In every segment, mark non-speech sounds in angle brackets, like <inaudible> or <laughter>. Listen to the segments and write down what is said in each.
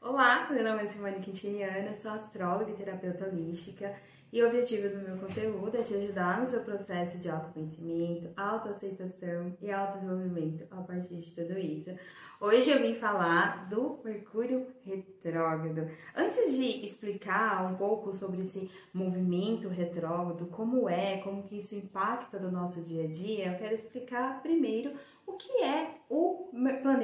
Olá, meu nome é Simone Quintiliana, sou astróloga e terapeuta holística e o objetivo do meu conteúdo é te ajudar no seu processo de autoconhecimento, autoaceitação e autodesenvolvimento a partir de tudo isso. Hoje eu vim falar do Mercúrio retrógrado. Antes de explicar um pouco sobre esse movimento retrógrado, como é, como que isso impacta no nosso dia a dia, eu quero explicar primeiro o que é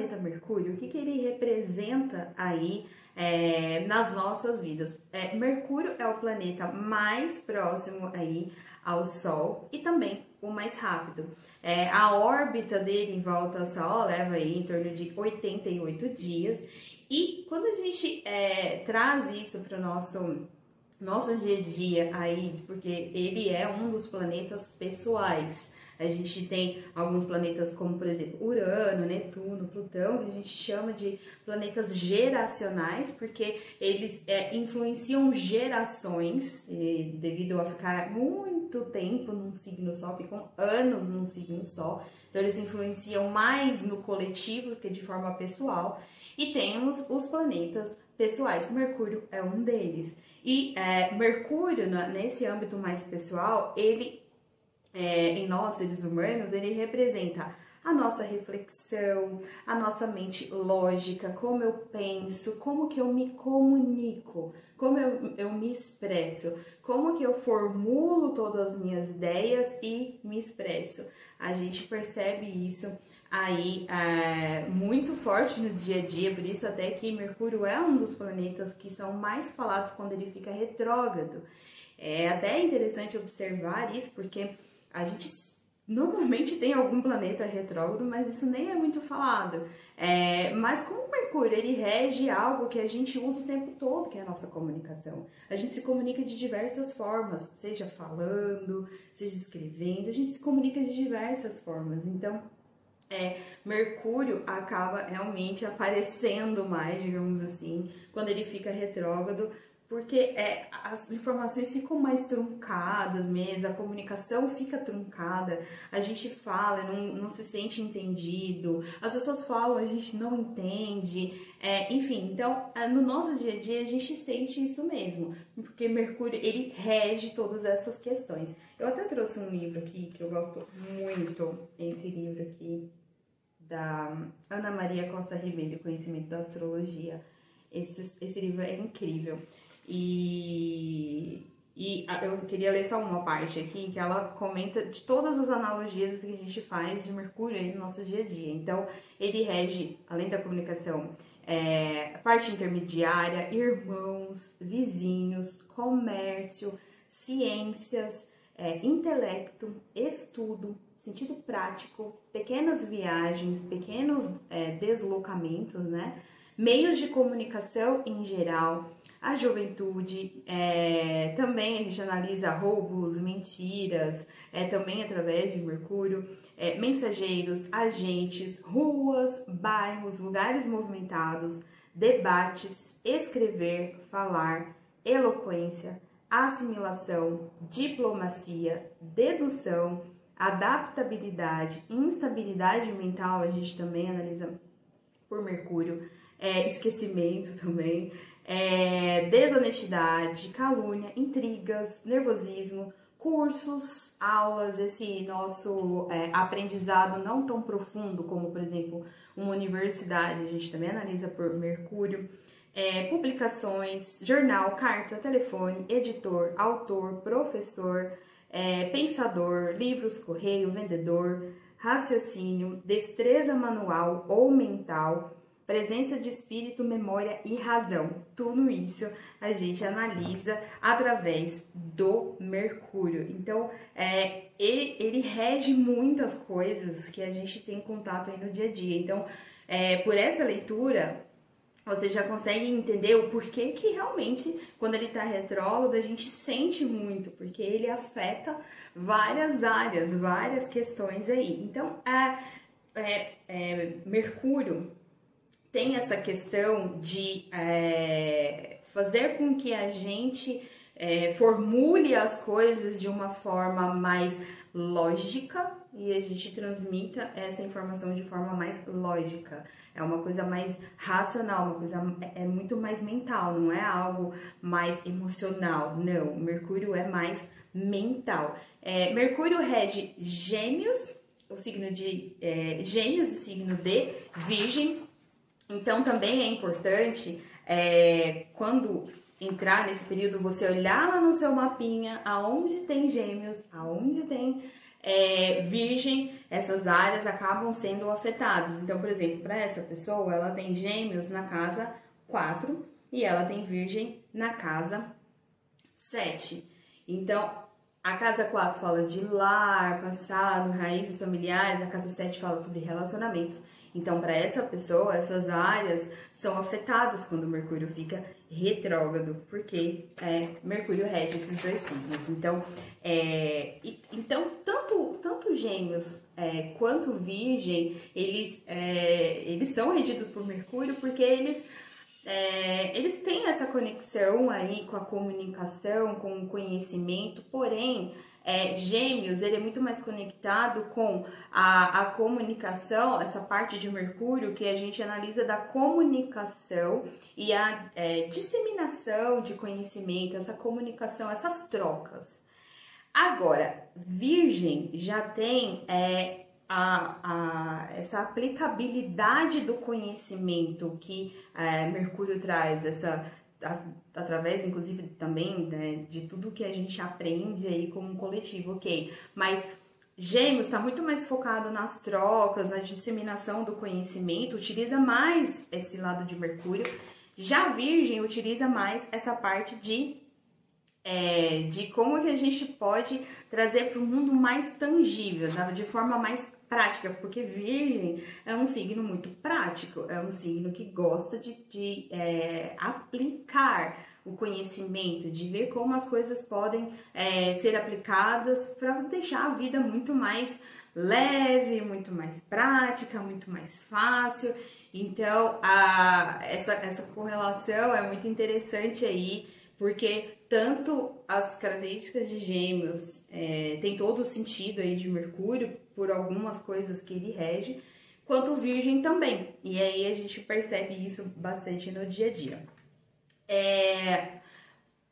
planeta Mercúrio, o que, que ele representa aí é, nas nossas vidas. É, Mercúrio é o planeta mais próximo aí ao Sol e também o mais rápido. É, a órbita dele em volta ao Sol leva aí em torno de 88 dias e quando a gente é, traz isso para o nosso nosso dia a dia aí, porque ele é um dos planetas pessoais. A gente tem alguns planetas como, por exemplo, Urano, Netuno, Plutão, que a gente chama de planetas geracionais, porque eles é, influenciam gerações, devido a ficar muito tempo num signo só, ficam anos num signo só. Então, eles influenciam mais no coletivo que de forma pessoal. E temos os planetas pessoais. Mercúrio é um deles. E é, Mercúrio, nesse âmbito mais pessoal, ele é, em nós, seres humanos, ele representa a nossa reflexão, a nossa mente lógica, como eu penso, como que eu me comunico, como eu, eu me expresso, como que eu formulo todas as minhas ideias e me expresso. A gente percebe isso aí é, muito forte no dia a dia, por isso até que Mercúrio é um dos planetas que são mais falados quando ele fica retrógrado. É até interessante observar isso, porque a gente normalmente tem algum planeta retrógrado, mas isso nem é muito falado. É, mas como Mercúrio ele rege algo que a gente usa o tempo todo, que é a nossa comunicação. A gente se comunica de diversas formas, seja falando, seja escrevendo, a gente se comunica de diversas formas. Então, é, Mercúrio acaba realmente aparecendo mais, digamos assim, quando ele fica retrógrado, porque é, as informações ficam mais truncadas mesmo, a comunicação fica truncada, a gente fala, não, não se sente entendido, as pessoas falam, a gente não entende, é, enfim, então é, no nosso dia a dia a gente sente isso mesmo, porque Mercúrio ele rege todas essas questões. Eu até trouxe um livro aqui que eu gosto muito, esse livro aqui da Ana Maria Costa Ribeiro, Conhecimento da Astrologia. Esse, esse livro é incrível. E, e eu queria ler só uma parte aqui, que ela comenta de todas as analogias que a gente faz de Mercúrio no nosso dia a dia. Então, ele rege, além da comunicação, é, parte intermediária, irmãos, vizinhos, comércio, ciências, é, intelecto, estudo, sentido prático, pequenas viagens, pequenos é, deslocamentos, né? Meios de comunicação em geral, a juventude, é, também a gente analisa roubos, mentiras, é, também através de Mercúrio, é, mensageiros, agentes, ruas, bairros, lugares movimentados, debates, escrever, falar, eloquência, assimilação, diplomacia, dedução, adaptabilidade, instabilidade mental, a gente também analisa por Mercúrio, é, esquecimento <laughs> também, é, desonestidade, calúnia, intrigas, nervosismo, cursos, aulas, esse nosso é, aprendizado não tão profundo como, por exemplo, uma universidade, a gente também analisa por Mercúrio, é, publicações, jornal, carta, telefone, editor, autor, professor, é, pensador, livros, correio, vendedor, raciocínio, destreza manual ou mental, presença de espírito, memória e razão. Tudo isso a gente analisa através do Mercúrio. Então, é, ele, ele rege muitas coisas que a gente tem contato aí no dia a dia. Então, é, por essa leitura, você já consegue entender o porquê que realmente, quando ele está retrógrado, a gente sente muito, porque ele afeta várias áreas, várias questões aí. Então, é, é, é Mercúrio tem essa questão de é, fazer com que a gente é, formule as coisas de uma forma mais lógica, e a gente transmita essa informação de forma mais lógica. É uma coisa mais racional, uma coisa é, é muito mais mental, não é algo mais emocional. Não, Mercúrio é mais mental. É, Mercúrio rege Gêmeos, o signo de é, Gêmeos, o signo de Virgem. Então também é importante é, quando entrar nesse período você olhar lá no seu mapinha aonde tem Gêmeos, aonde tem é, virgem, essas áreas acabam sendo afetadas. Então, por exemplo, para essa pessoa, ela tem gêmeos na casa 4 e ela tem virgem na casa 7. Então, a casa 4 fala de lar, passado, raízes familiares, a casa 7 fala sobre relacionamentos. Então, para essa pessoa, essas áreas são afetadas quando o Mercúrio fica retrógrado, porque é, Mercúrio rege esses dois signos. Então, é, e, então tanto, tanto Gêmeos é, quanto Virgem, eles, é, eles são regidos por Mercúrio porque eles é, eles têm essa conexão aí com a comunicação, com o conhecimento, porém é, Gêmeos, ele é muito mais conectado com a, a comunicação, essa parte de Mercúrio que a gente analisa da comunicação e a é, disseminação de conhecimento, essa comunicação, essas trocas. Agora, Virgem já tem é, a, a, essa aplicabilidade do conhecimento que é, Mercúrio traz, essa através, inclusive, também né, de tudo que a gente aprende aí como coletivo, ok. Mas Gêmeos está muito mais focado nas trocas, na disseminação do conhecimento, utiliza mais esse lado de Mercúrio. Já Virgem utiliza mais essa parte de é, de como que a gente pode trazer para o mundo mais tangível, sabe? de forma mais prática, porque Virgem é um signo muito prático, é um signo que gosta de, de é, aplicar o conhecimento, de ver como as coisas podem é, ser aplicadas para deixar a vida muito mais leve, muito mais prática, muito mais fácil. Então, a, essa, essa correlação é muito interessante aí porque tanto as características de Gêmeos é, tem todo o sentido aí de Mercúrio por algumas coisas que ele rege, quanto Virgem também. E aí a gente percebe isso bastante no dia a dia. É,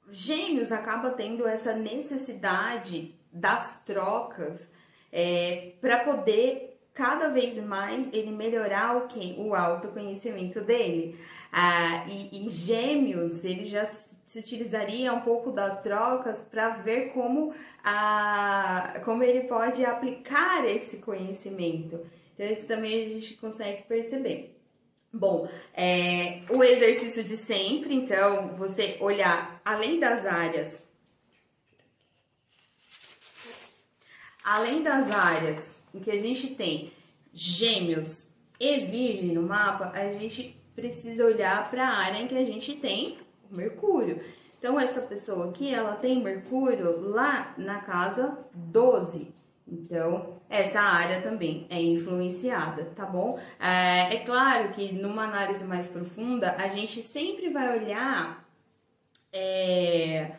Gêmeos acaba tendo essa necessidade das trocas é, para poder cada vez mais ele melhorar o que o autoconhecimento dele. Ah, e, e gêmeos, ele já se utilizaria um pouco das trocas para ver como, ah, como ele pode aplicar esse conhecimento. Então, isso também a gente consegue perceber. Bom, é, o exercício de sempre, então, você olhar além das áreas, além das áreas em que a gente tem gêmeos e virgem no mapa, a gente precisa olhar para a área em que a gente tem Mercúrio. Então, essa pessoa aqui, ela tem Mercúrio lá na casa 12. Então, essa área também é influenciada, tá bom? É, é claro que numa análise mais profunda, a gente sempre vai olhar é,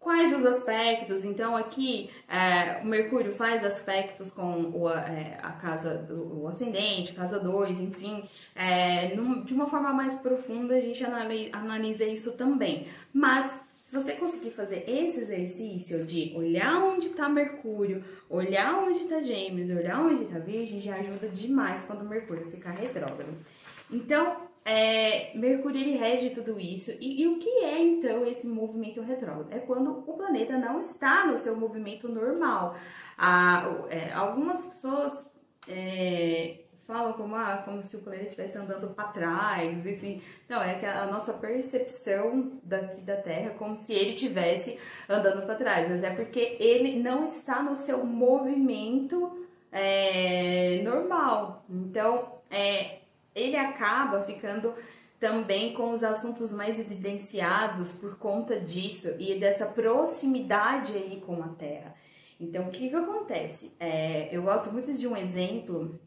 Quais os aspectos? Então, aqui é, o Mercúrio faz aspectos com o, é, a casa, o ascendente, casa 2, enfim. É, num, de uma forma mais profunda, a gente analisa, analisa isso também. Mas, se você conseguir fazer esse exercício de olhar onde está Mercúrio, olhar onde está Gêmeos, olhar onde está Virgem, já ajuda demais quando o Mercúrio ficar retrógrado. Então, é, Mercúrio ele rege tudo isso. E, e, o que é então esse movimento retrógrado? É quando o planeta não está no seu movimento normal. Ah, é, algumas pessoas é, falam como, ah, como se o planeta estivesse andando para trás, enfim. Não, é a nossa percepção daqui da Terra é como se ele estivesse andando para trás, mas é porque ele não está no seu movimento é, normal. Então, é, ele acaba ficando também com os assuntos mais evidenciados por conta disso e dessa proximidade aí com a Terra. Então, o que, que acontece? É, eu gosto muito de um exemplo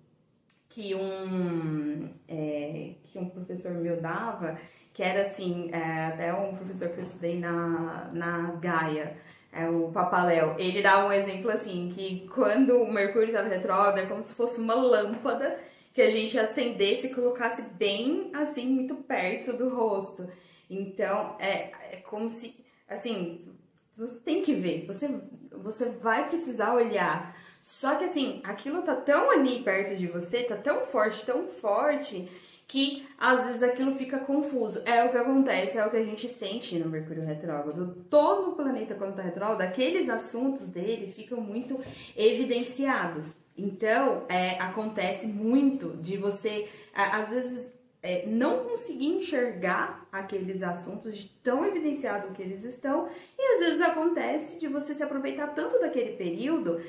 que um, é, que um professor meu dava, que era assim, é, até um professor que eu estudei na, na Gaia, é, o Papaléu, ele dá um exemplo assim, que quando o Mercúrio estava retrógrado, é como se fosse uma lâmpada que a gente acendesse e colocasse bem assim, muito perto do rosto. Então, é, é como se, assim, você tem que ver, você, você vai precisar olhar. Só que assim, aquilo tá tão ali perto de você, tá tão forte, tão forte, que às vezes aquilo fica confuso. É o que acontece, é o que a gente sente no Mercúrio retrógrado. Todo o planeta quando tá retrógrado, aqueles assuntos dele ficam muito evidenciados. Então, é, acontece muito de você, às vezes, é, não conseguir enxergar aqueles assuntos de tão evidenciado que eles estão, e às vezes acontece de você se aproveitar tanto daquele período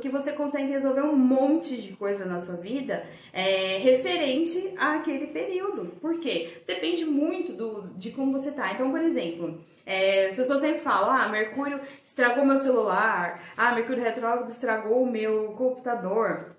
que você consegue resolver um monte de coisa na sua vida é, referente àquele período. Por quê? Depende muito do, de como você tá. Então, por exemplo, é, as pessoas sempre falam, ah, Mercúrio estragou meu celular, ah, Mercúrio retrógrado estragou o meu computador.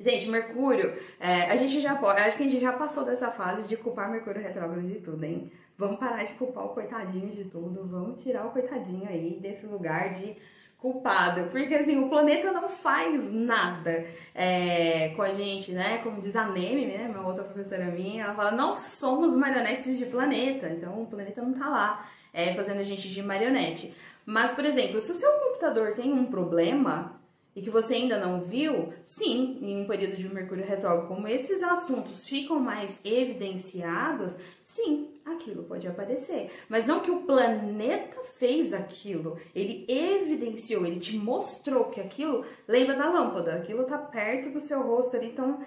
Gente, Mercúrio, é, a gente já pode, acho que a gente já passou dessa fase de culpar Mercúrio retrógrado de tudo, hein? Vamos parar de culpar o coitadinho de tudo, vamos tirar o coitadinho aí desse lugar de culpado, porque assim, o planeta não faz nada é, com a gente, né? Como diz a Neme, né? Uma outra professora minha, ela fala, não somos marionetes de planeta, então o planeta não tá lá é, fazendo a gente de marionete. Mas, por exemplo, se o seu computador tem um problema, e que você ainda não viu, sim, em um período de Mercúrio retrógrado, como esses assuntos ficam mais evidenciados, sim, aquilo pode aparecer. Mas não que o planeta fez aquilo, ele evidenciou, ele te mostrou que aquilo, lembra da lâmpada, aquilo tá perto do seu rosto ali, então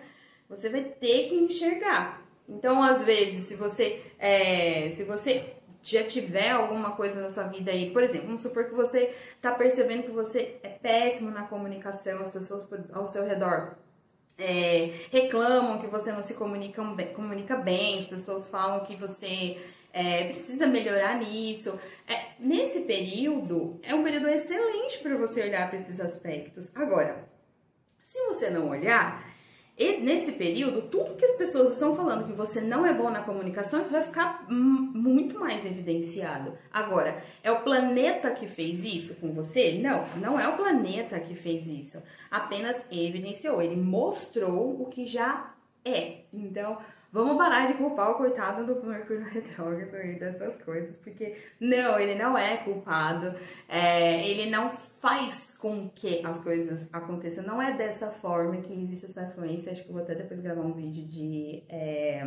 você vai ter que enxergar. Então, às vezes, se você, é, se você já tiver alguma coisa na sua vida aí, por exemplo, vamos supor que você está percebendo que você é péssimo na comunicação, as pessoas ao seu redor é, reclamam que você não se comunica bem, comunica bem, as pessoas falam que você é, precisa melhorar nisso. É, nesse período, é um período excelente para você olhar para esses aspectos. Agora, se você não olhar, e nesse período, tudo que as pessoas estão falando que você não é bom na comunicação, isso vai ficar muito mais evidenciado. Agora, é o planeta que fez isso com você? Não, não é o planeta que fez isso. Apenas evidenciou, ele mostrou o que já é. Então, Vamos parar de culpar o coitado do Mercúrio <laughs> retrógrado e dessas coisas, porque não, ele não é culpado, é, ele não faz com que as coisas aconteçam, não é dessa forma que existe essa influência. Acho que vou até depois gravar um vídeo de é,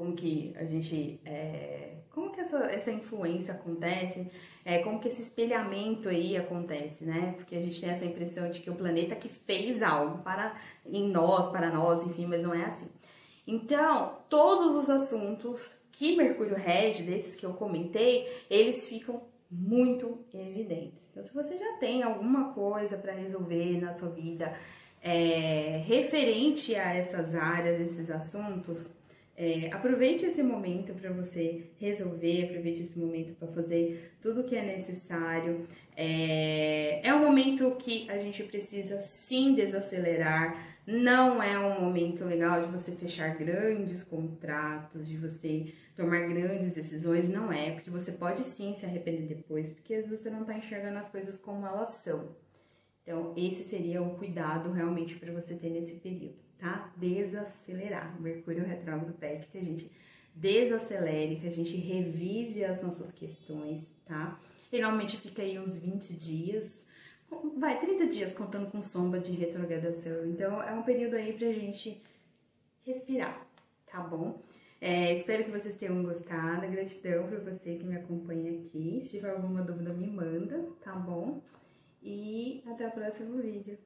como que a gente. É, como que essa, essa influência acontece, é, como que esse espelhamento aí acontece, né? Porque a gente tem essa impressão de que o planeta que fez algo para em nós, para nós, enfim, mas não é assim. Então, todos os assuntos que Mercúrio rege, desses que eu comentei, eles ficam muito evidentes. Então, se você já tem alguma coisa para resolver na sua vida é, referente a essas áreas, esses assuntos, é, aproveite esse momento para você resolver, aproveite esse momento para fazer tudo o que é necessário. É, é um momento que a gente precisa sim desacelerar, não é um momento legal de você fechar grandes contratos, de você tomar grandes decisões, não é, porque você pode sim se arrepender depois, porque às vezes você não está enxergando as coisas como elas são. Então, esse seria o cuidado realmente para você ter nesse período, tá? Desacelerar. Mercúrio retrógrado pede que a gente desacelere, que a gente revise as nossas questões, tá? E normalmente fica aí uns 20 dias vai 30 dias contando com sombra de retrogradação. Então é um período aí pra gente respirar, tá bom? É, espero que vocês tenham gostado. Gratidão por você que me acompanha aqui. Se tiver alguma dúvida, me manda, tá bom? E até o próximo vídeo.